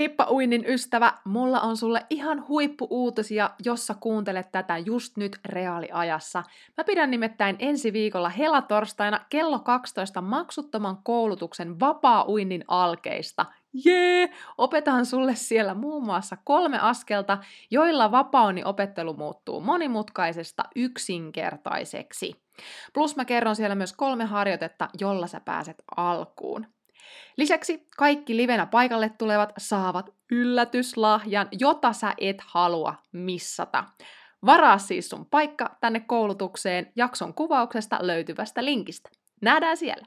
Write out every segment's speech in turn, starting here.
Heippa uinnin ystävä, mulla on sulle ihan huippuuutisia, jossa kuuntelet tätä just nyt reaaliajassa. Mä pidän nimittäin ensi viikolla helatorstaina kello 12 maksuttoman koulutuksen vapaa-uinnin alkeista. Jee! Opetan sulle siellä muun muassa kolme askelta, joilla vapaa opettelu muuttuu monimutkaisesta yksinkertaiseksi. Plus mä kerron siellä myös kolme harjoitetta, jolla sä pääset alkuun. Lisäksi kaikki livenä paikalle tulevat saavat yllätyslahjan, jota sä et halua missata. Varaa siis sun paikka tänne koulutukseen jakson kuvauksesta löytyvästä linkistä. Nähdään siellä!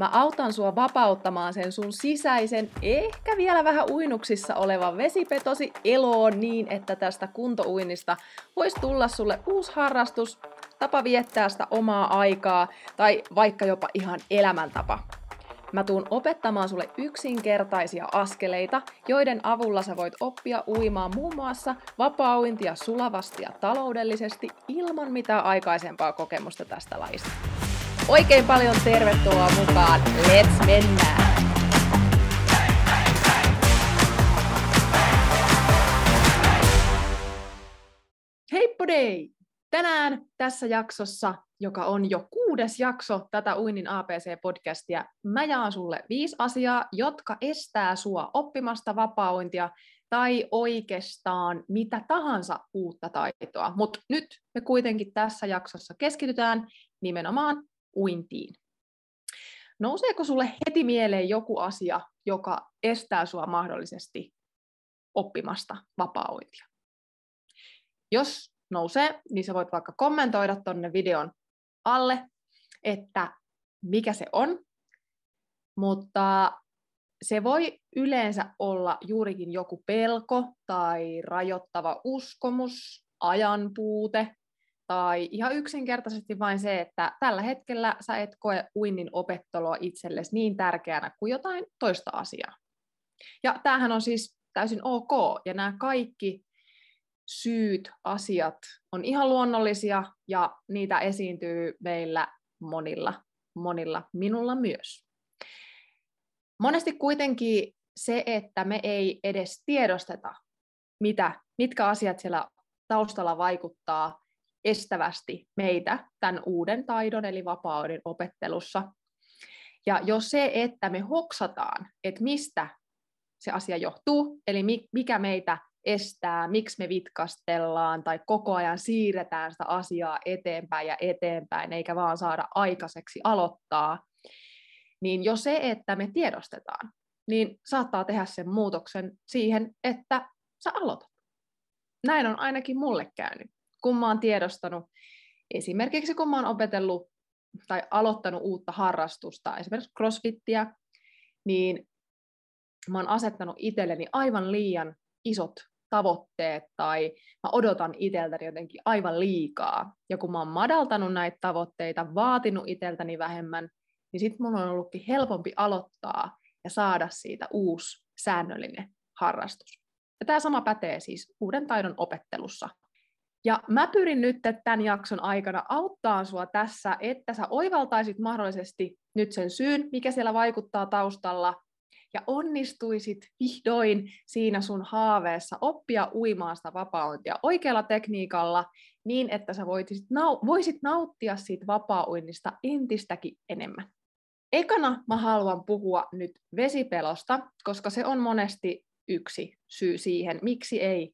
Mä autan sua vapauttamaan sen sun sisäisen, ehkä vielä vähän uinuksissa olevan vesipetosi eloon niin, että tästä kuntouinnista voisi tulla sulle uusi harrastus, tapa viettää sitä omaa aikaa tai vaikka jopa ihan elämäntapa. Mä tuun opettamaan sulle yksinkertaisia askeleita, joiden avulla sä voit oppia uimaan muun muassa vapaa-uintia sulavasti ja taloudellisesti ilman mitään aikaisempaa kokemusta tästä lajista. Oikein paljon tervetuloa mukaan. Let's mennään! Heippo dei! Tänään tässä jaksossa, joka on jo kuudes jakso tätä Uinnin APC-podcastia, mä jaan sulle viisi asiaa, jotka estää sua oppimasta vapaa-uintia tai oikeastaan mitä tahansa uutta taitoa. Mutta nyt me kuitenkin tässä jaksossa keskitytään nimenomaan uintiin. Nouseeko sulle heti mieleen joku asia, joka estää sua mahdollisesti oppimasta vapaa-uintia? Jos nousee, niin sä voit vaikka kommentoida tonne videon alle, että mikä se on, mutta se voi yleensä olla juurikin joku pelko tai rajoittava uskomus, ajanpuute tai ihan yksinkertaisesti vain se, että tällä hetkellä sä et koe uinnin opettelua itsellesi niin tärkeänä kuin jotain toista asiaa. Ja tämähän on siis täysin ok, ja nämä kaikki syyt, asiat on ihan luonnollisia ja niitä esiintyy meillä monilla, monilla, minulla myös. Monesti kuitenkin se, että me ei edes tiedosteta, mitä, mitkä asiat siellä taustalla vaikuttaa estävästi meitä tämän uuden taidon eli vapauden opettelussa. Ja jos se, että me hoksataan, että mistä se asia johtuu, eli mikä meitä estää, miksi me vitkastellaan tai koko ajan siirretään sitä asiaa eteenpäin ja eteenpäin, eikä vaan saada aikaiseksi aloittaa, niin jo se, että me tiedostetaan, niin saattaa tehdä sen muutoksen siihen, että sä aloitat. Näin on ainakin mulle käynyt, kun mä oon tiedostanut, esimerkiksi kun mä oon opetellut tai aloittanut uutta harrastusta, esimerkiksi crossfittiä, niin mä oon asettanut itselleni aivan liian isot tavoitteet tai mä odotan itseltäni jotenkin aivan liikaa. Ja kun mä oon madaltanut näitä tavoitteita, vaatinut itseltäni vähemmän, niin sitten mun on ollutkin helpompi aloittaa ja saada siitä uusi säännöllinen harrastus. Ja tämä sama pätee siis uuden taidon opettelussa. Ja mä pyrin nyt tämän jakson aikana auttaa sua tässä, että sä oivaltaisit mahdollisesti nyt sen syyn, mikä siellä vaikuttaa taustalla, ja onnistuisit vihdoin siinä sun haaveessa oppia uimaan sitä vapaa oikealla tekniikalla niin, että sä voisit, nau- voisit nauttia siitä vapaa-uinnista entistäkin enemmän. Ekana mä haluan puhua nyt vesipelosta, koska se on monesti yksi syy siihen, miksi ei,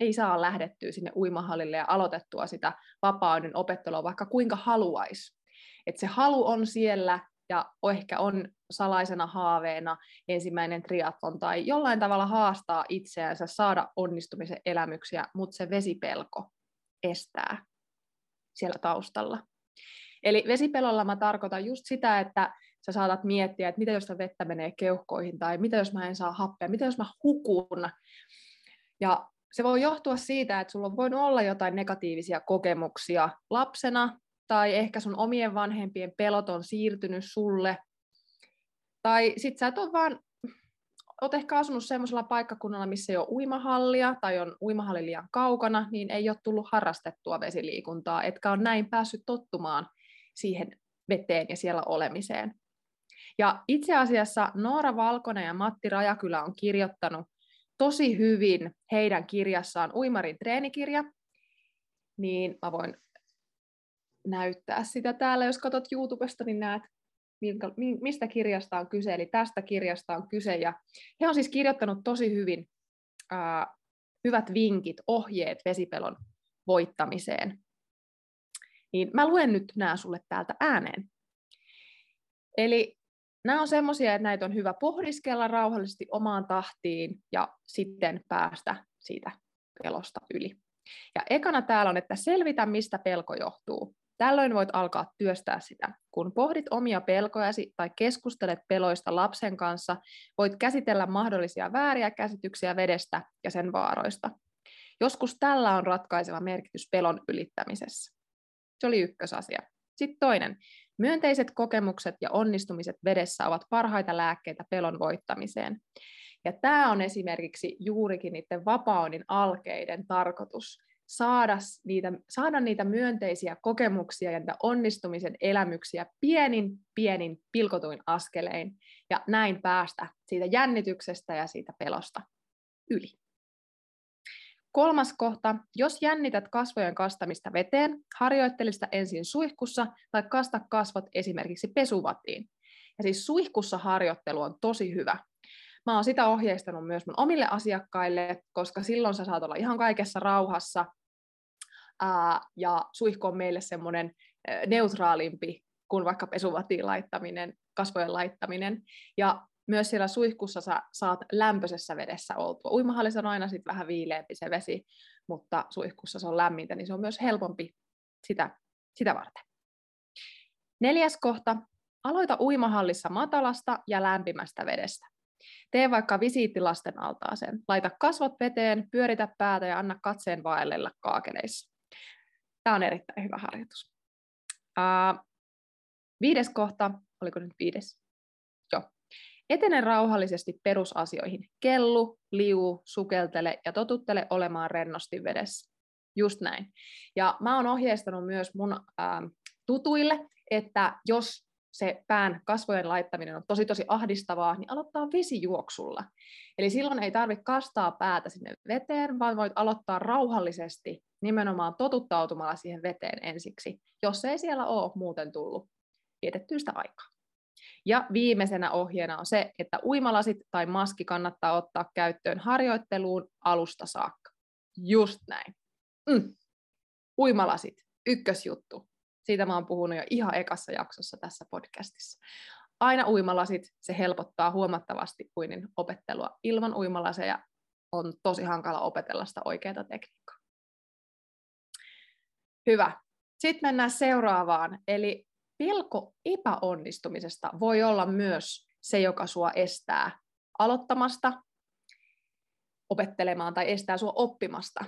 ei saa lähdettyä sinne uimahallille ja aloitettua sitä vapaa opettelua, vaikka kuinka haluaisi. Et se halu on siellä, ja ehkä on salaisena haaveena ensimmäinen triatlon tai jollain tavalla haastaa itseänsä, saada onnistumisen elämyksiä, mutta se vesipelko estää siellä taustalla. Eli vesipelolla mä tarkoitan just sitä, että sä saatat miettiä, että mitä jos vettä menee keuhkoihin, tai mitä jos mä en saa happea, mitä jos mä hukun. Ja se voi johtua siitä, että sulla voinut olla jotain negatiivisia kokemuksia lapsena, tai ehkä sun omien vanhempien pelot on siirtynyt sulle, tai sit sä et ole vaan, oot ehkä asunut semmoisella paikkakunnalla, missä ei ole uimahallia, tai on uimahalli liian kaukana, niin ei ole tullut harrastettua vesiliikuntaa, etkä on näin päässyt tottumaan siihen veteen ja siellä olemiseen. Ja itse asiassa Noora Valkonen ja Matti Rajakylä on kirjoittanut tosi hyvin heidän kirjassaan Uimarin treenikirja, niin mä voin näyttää sitä täällä. Jos katsot YouTubesta, niin näet, mistä kirjasta on kyse. Eli tästä kirjasta on kyse. Ja he on siis kirjoittanut tosi hyvin äh, hyvät vinkit, ohjeet vesipelon voittamiseen. Niin mä luen nyt nämä sulle täältä ääneen. Eli nämä on semmoisia, että näitä on hyvä pohdiskella rauhallisesti omaan tahtiin ja sitten päästä siitä pelosta yli. Ja ekana täällä on, että selvitä, mistä pelko johtuu. Tällöin voit alkaa työstää sitä. Kun pohdit omia pelkojasi tai keskustelet peloista lapsen kanssa, voit käsitellä mahdollisia vääriä käsityksiä vedestä ja sen vaaroista. Joskus tällä on ratkaiseva merkitys pelon ylittämisessä. Se oli ykkösasia. Sitten toinen. Myönteiset kokemukset ja onnistumiset vedessä ovat parhaita lääkkeitä pelon voittamiseen. Ja tämä on esimerkiksi juurikin niiden vapaunin alkeiden tarkoitus, saada niitä, saada niitä myönteisiä kokemuksia ja niitä onnistumisen elämyksiä pienin, pienin, pilkotuin askelein, ja näin päästä siitä jännityksestä ja siitä pelosta yli. Kolmas kohta, jos jännität kasvojen kastamista veteen, harjoittele sitä ensin suihkussa tai kasta kasvot esimerkiksi pesuvatiin. Ja siis suihkussa harjoittelu on tosi hyvä. Mä oon sitä ohjeistanut myös mun omille asiakkaille, koska silloin sä saat olla ihan kaikessa rauhassa. Ää, ja suihku on meille semmoinen neutraalimpi kuin vaikka pesuvatiin laittaminen, kasvojen laittaminen. Ja myös siellä suihkussa sä saat lämpöisessä vedessä oltua. Uimahallissa on aina sit vähän viileämpi se vesi, mutta suihkussa se on lämmintä, niin se on myös helpompi sitä, sitä varten. Neljäs kohta. Aloita uimahallissa matalasta ja lämpimästä vedestä. Tee vaikka visiittilasten altaaseen. Laita kasvot veteen, pyöritä päätä ja anna katseen vaellella kaakeleissa. Tämä on erittäin hyvä harjoitus. Uh, viides kohta, oliko nyt viides? Etene rauhallisesti perusasioihin. Kellu, liu, sukeltele ja totuttele olemaan rennosti vedessä. Just näin. Ja mä oon ohjeistanut myös mun uh, tutuille, että jos se pään kasvojen laittaminen on tosi tosi ahdistavaa, niin aloittaa vesijuoksulla. Eli silloin ei tarvitse kastaa päätä sinne veteen, vaan voit aloittaa rauhallisesti nimenomaan totuttautumalla siihen veteen ensiksi, jos ei siellä ole muuten tullut vietettyä sitä aikaa. Ja viimeisenä ohjeena on se, että uimalasit tai maski kannattaa ottaa käyttöön harjoitteluun alusta saakka. Just näin. Mm. Uimalasit, ykkösjuttu. Siitä mä oon puhunut jo ihan ekassa jaksossa tässä podcastissa. Aina uimalasit, se helpottaa huomattavasti uinin opettelua. Ilman uimalaseja on tosi hankala opetella sitä oikeaa tekniikkaa. Hyvä. Sitten mennään seuraavaan. Eli pelko epäonnistumisesta voi olla myös se, joka sua estää aloittamasta, opettelemaan tai estää sua oppimasta.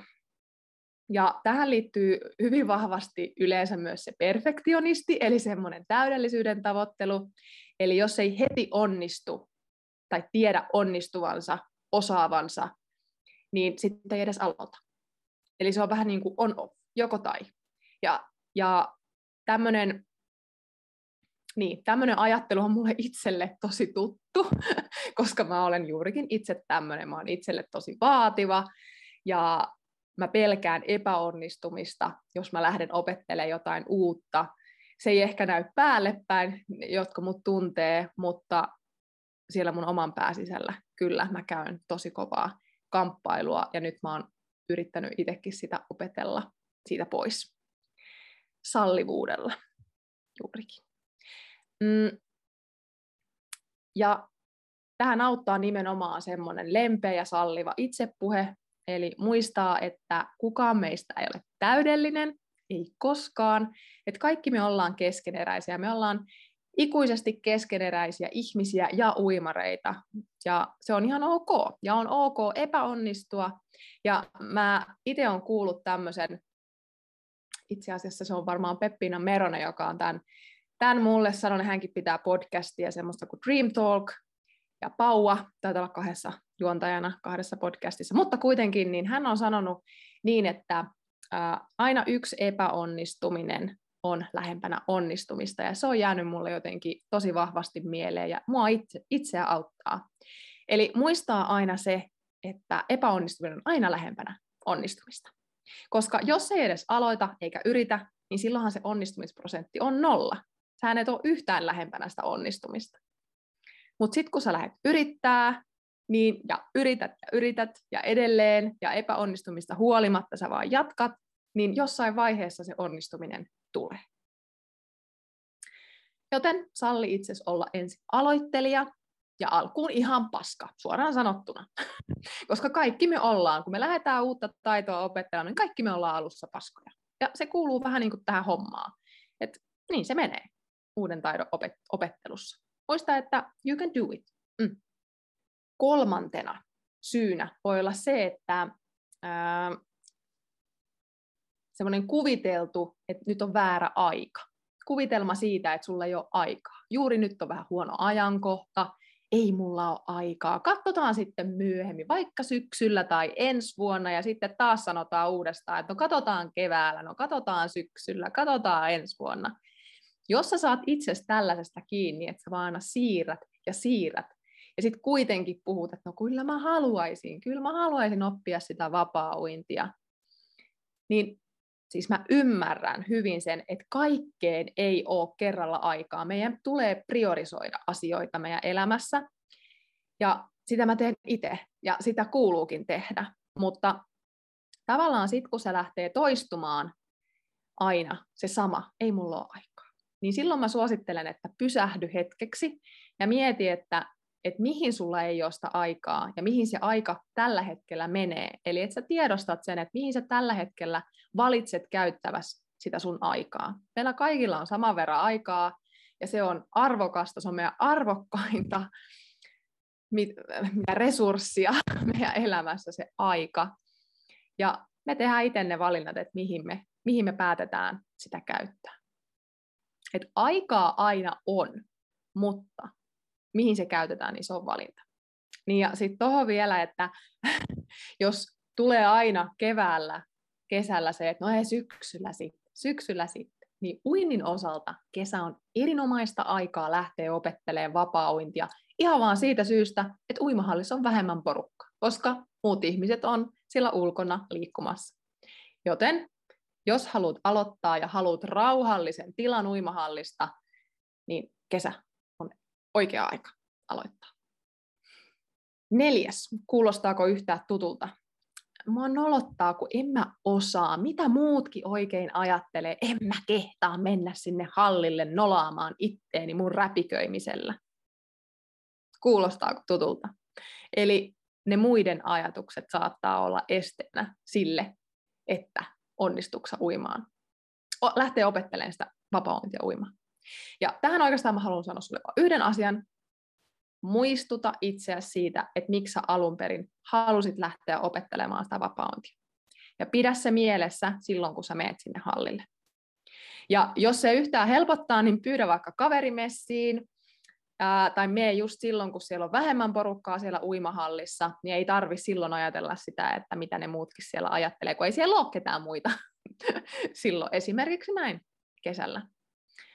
Ja tähän liittyy hyvin vahvasti yleensä myös se perfektionisti, eli semmoinen täydellisyyden tavoittelu. Eli jos ei heti onnistu tai tiedä onnistuvansa, osaavansa, niin sitten ei edes aloita. Eli se on vähän niin kuin on-off, joko tai. Ja, ja tämmöinen niin, tämmöinen ajattelu on mulle itselle tosi tuttu, koska mä olen juurikin itse tämmöinen, mä olen itselle tosi vaativa ja mä pelkään epäonnistumista, jos mä lähden opettelemaan jotain uutta. Se ei ehkä näy päälle päin, jotka mut tuntee, mutta siellä mun oman pääsisällä kyllä mä käyn tosi kovaa kamppailua ja nyt mä oon yrittänyt itsekin sitä opetella siitä pois sallivuudella juurikin. Mm. Ja tähän auttaa nimenomaan semmoinen lempeä ja salliva itsepuhe, eli muistaa, että kukaan meistä ei ole täydellinen, ei koskaan, että kaikki me ollaan keskeneräisiä, me ollaan ikuisesti keskeneräisiä ihmisiä ja uimareita. Ja se on ihan ok. Ja on ok epäonnistua. Ja mä itse olen kuullut tämmöisen, itse asiassa se on varmaan Peppiina Meronen, joka on tämän, tämän mulle sanonut, hänkin pitää podcastia semmoista kuin Dream Talk, ja Paua, taitaa olla kahdessa juontajana kahdessa podcastissa, mutta kuitenkin niin hän on sanonut niin, että ää, aina yksi epäonnistuminen on lähempänä onnistumista, ja se on jäänyt mulle jotenkin tosi vahvasti mieleen, ja mua itse, itseä auttaa. Eli muistaa aina se, että epäonnistuminen on aina lähempänä onnistumista. Koska jos ei edes aloita eikä yritä, niin silloinhan se onnistumisprosentti on nolla. Sä et ole yhtään lähempänä sitä onnistumista. Mutta sitten kun sä lähdet yrittää, niin, ja yrität ja yrität ja edelleen, ja epäonnistumista huolimatta sä vaan jatkat, niin jossain vaiheessa se onnistuminen tulee. Joten salli itsesi olla ensin aloittelija ja alkuun ihan paska, suoraan sanottuna. Koska kaikki me ollaan, kun me lähdetään uutta taitoa opettelemaan, niin kaikki me ollaan alussa paskoja. Ja se kuuluu vähän niin kuin tähän hommaan. Et niin se menee uuden taidon opet- opettelussa. Muista, että you can do it. Mm. Kolmantena syynä voi olla se, että ää, semmoinen kuviteltu, että nyt on väärä aika. Kuvitelma siitä, että sulla ei ole aikaa. Juuri nyt on vähän huono ajankohta, ei mulla ole aikaa. Katsotaan sitten myöhemmin, vaikka syksyllä tai ensi vuonna, ja sitten taas sanotaan uudestaan, että no katsotaan keväällä, no katsotaan syksyllä, katsotaan ensi vuonna. Jos sä saat itsestä tällaisesta kiinni, että sä vaan siirrät ja siirrät, ja sitten kuitenkin puhut, että no kyllä mä haluaisin, kyllä mä haluaisin oppia sitä vapaa-uintia, niin siis mä ymmärrän hyvin sen, että kaikkeen ei ole kerralla aikaa. Meidän tulee priorisoida asioita meidän elämässä, ja sitä mä teen itse, ja sitä kuuluukin tehdä. Mutta tavallaan sitten, kun se lähtee toistumaan aina se sama, ei mulla ole aikaa niin silloin mä suosittelen, että pysähdy hetkeksi ja mieti, että, että mihin sulla ei ole sitä aikaa ja mihin se aika tällä hetkellä menee. Eli että sä tiedostat sen, että mihin sä tällä hetkellä valitset käyttäväs sitä sun aikaa. Meillä kaikilla on saman verran aikaa ja se on arvokasta, se on meidän arvokkainta mitä resurssia meidän elämässä se aika. Ja me tehdään itse ne valinnat, että mihin me, mihin me päätetään sitä käyttää että aikaa aina on, mutta mihin se käytetään, niin se on valinta. Niin ja sitten tuohon vielä, että jos tulee aina keväällä, kesällä se, että no ei syksyllä sitten, syksyllä sitten, niin uinnin osalta kesä on erinomaista aikaa lähteä opettelemaan vapaa-uintia ihan vaan siitä syystä, että uimahallissa on vähemmän porukka, koska muut ihmiset on siellä ulkona liikkumassa. Joten jos haluat aloittaa ja haluat rauhallisen tilan uimahallista, niin kesä on oikea aika aloittaa. Neljäs. Kuulostaako yhtään tutulta? Mua nolottaa, kun en mä osaa. Mitä muutkin oikein ajattelee? En mä kehtaa mennä sinne hallille nolaamaan itteeni mun räpiköimisellä. Kuulostaako tutulta? Eli ne muiden ajatukset saattaa olla esteenä sille, että onnistuksa uimaan. O, lähtee opettelemaan sitä vapaa uimaa. Ja tähän oikeastaan mä haluan sanoa sulle yhden asian. Muistuta itseäsi siitä, että miksi sä alun perin halusit lähteä opettelemaan sitä vapaa Ja pidä se mielessä silloin, kun sä meet sinne hallille. Ja jos se yhtään helpottaa, niin pyydä vaikka kaverimessiin, ää, tai mene just silloin, kun siellä on vähemmän porukkaa siellä uimahallissa, niin ei tarvi silloin ajatella sitä, että mitä ne muutkin siellä ajattelee, kun ei siellä ole ketään muita silloin. Esimerkiksi näin kesällä,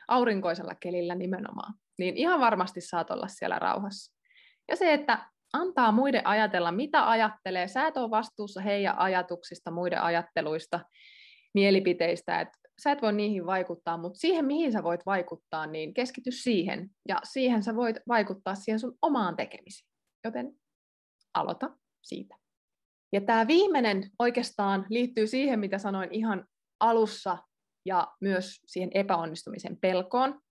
aurinkoisella kelillä nimenomaan. Niin ihan varmasti saat olla siellä rauhassa. Ja se, että antaa muiden ajatella, mitä ajattelee. Sä et ole vastuussa heidän ajatuksista, muiden ajatteluista, mielipiteistä, että sä et voi niihin vaikuttaa, mutta siihen, mihin sä voit vaikuttaa, niin keskity siihen. Ja siihen sä voit vaikuttaa siihen sun omaan tekemiseen. Joten aloita siitä. Ja tämä viimeinen oikeastaan liittyy siihen, mitä sanoin ihan alussa, ja myös siihen epäonnistumisen pelkoon.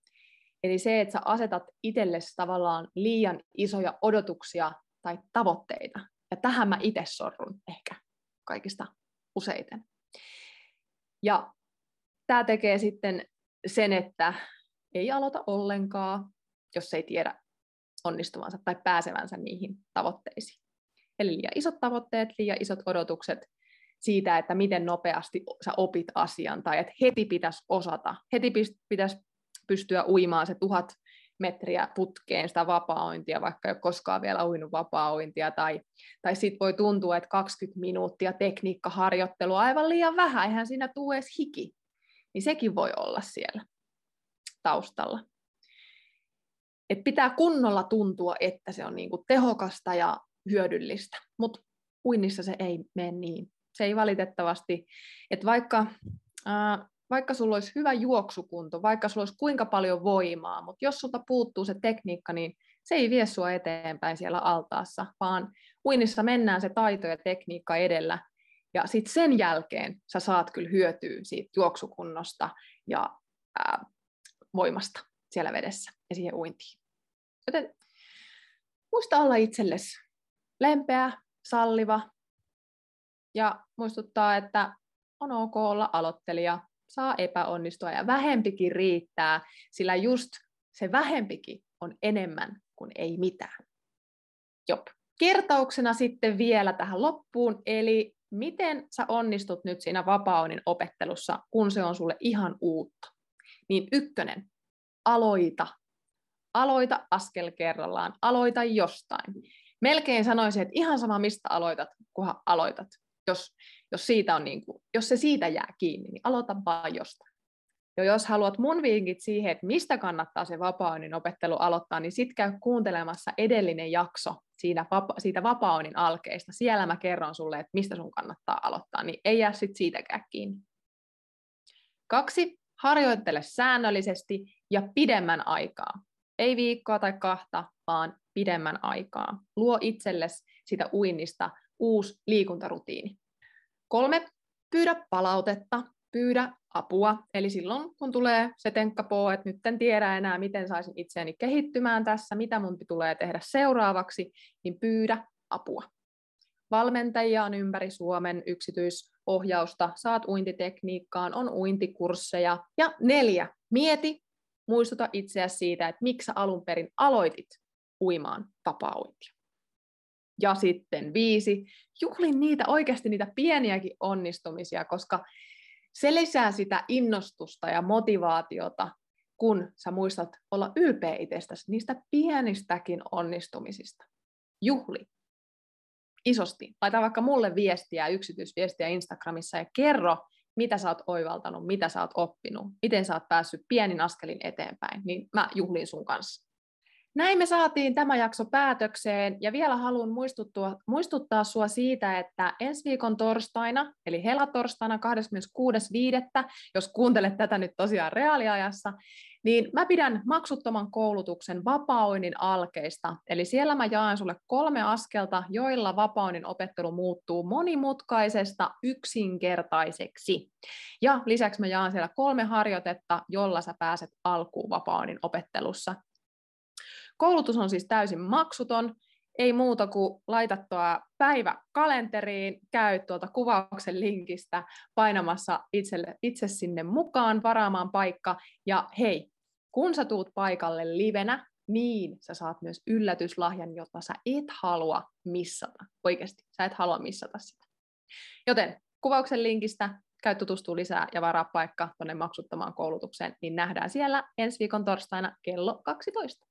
Eli se, että sä asetat itsellesi tavallaan liian isoja odotuksia tai tavoitteita. Ja tähän mä itse sorrun ehkä kaikista useiten. Ja tämä tekee sitten sen, että ei aloita ollenkaan, jos ei tiedä onnistuvansa tai pääsevänsä niihin tavoitteisiin. Eli liian isot tavoitteet, liian isot odotukset siitä, että miten nopeasti sä opit asian, tai että heti pitäisi osata, heti pitäisi pystyä uimaan se tuhat metriä putkeen sitä vapaa-ointia, vaikka ei ole koskaan vielä uinut vapaa-ointia, tai, tai sitten voi tuntua, että 20 minuuttia tekniikkaharjoittelu aivan liian vähän, eihän siinä tule edes hiki, niin sekin voi olla siellä taustalla. Et pitää kunnolla tuntua, että se on niinku tehokasta ja hyödyllistä, mutta uinnissa se ei mene niin. Se ei valitettavasti, että vaikka ää, vaikka sulla olisi hyvä juoksukunto, vaikka sulla olisi kuinka paljon voimaa, mutta jos sulta puuttuu se tekniikka, niin se ei vie sua eteenpäin siellä altaassa, vaan uinnissa mennään se taito ja tekniikka edellä, ja sitten sen jälkeen sä saat kyllä hyötyä siitä juoksukunnosta ja ää, voimasta siellä vedessä ja siihen uintiin. Joten muista olla itsellesi lempeä, salliva ja muistuttaa, että on ok olla aloittelija, saa epäonnistua ja vähempikin riittää, sillä just se vähempikin on enemmän kuin ei mitään. Jop. Kertauksena sitten vielä tähän loppuun, eli miten sä onnistut nyt siinä vapaunin opettelussa, kun se on sulle ihan uutta. Niin ykkönen, aloita. Aloita askel kerrallaan, aloita jostain. Melkein sanoisin, että ihan sama mistä aloitat, kunhan aloitat. Jos jos, siitä on niin kuin, jos se siitä jää kiinni, niin aloita vaan jostain. Ja jos haluat mun vinkit siihen, että mistä kannattaa se vapaa opettelu aloittaa, niin sit käy kuuntelemassa edellinen jakso siitä, vapa- siitä vapaa alkeista. Siellä mä kerron sulle, että mistä sun kannattaa aloittaa, niin ei jää sit siitäkään kiinni. Kaksi, harjoittele säännöllisesti ja pidemmän aikaa. Ei viikkoa tai kahta, vaan pidemmän aikaa. Luo itsellesi sitä uinnista uusi liikuntarutiini. Kolme, pyydä palautetta, pyydä apua. Eli silloin, kun tulee se tenkkapoo, että nyt en tiedä enää, miten saisin itseäni kehittymään tässä, mitä mun tulee tehdä seuraavaksi, niin pyydä apua. Valmentajia on ympäri Suomen, yksityisohjausta, saat uintitekniikkaan, on uintikursseja. Ja neljä, mieti, muistuta itseäsi siitä, että miksi alun perin aloitit uimaan vapaa ja sitten viisi, juhlin niitä oikeasti niitä pieniäkin onnistumisia, koska se lisää sitä innostusta ja motivaatiota, kun sä muistat olla ylpeä itsestäsi niistä pienistäkin onnistumisista. Juhli. Isosti. Laita vaikka mulle viestiä, yksityisviestiä Instagramissa ja kerro, mitä sä oot oivaltanut, mitä sä oot oppinut, miten sä oot päässyt pienin askelin eteenpäin, niin mä juhlin sun kanssa. Näin me saatiin tämä jakso päätökseen ja vielä haluan muistuttua, muistuttaa sinua siitä, että ensi viikon torstaina, eli helatorstaina 26.5., jos kuuntelet tätä nyt tosiaan reaaliajassa, niin mä pidän maksuttoman koulutuksen vapaoinnin alkeista. Eli siellä mä jaan sulle kolme askelta, joilla vapaoinnin opettelu muuttuu monimutkaisesta yksinkertaiseksi. Ja lisäksi mä jaan siellä kolme harjoitetta, jolla sä pääset alkuun vapaoinnin opettelussa. Koulutus on siis täysin maksuton, ei muuta kuin laita tuo päivä kalenteriin, käy tuolta kuvauksen linkistä painamassa itselle, itse sinne mukaan, varaamaan paikka, ja hei, kun sä tuut paikalle livenä, niin sä saat myös yllätyslahjan, jota sä et halua missata. Oikeasti, sä et halua missata sitä. Joten kuvauksen linkistä käy tutustua lisää ja varaa paikka tuonne maksuttomaan koulutukseen, niin nähdään siellä ensi viikon torstaina kello 12.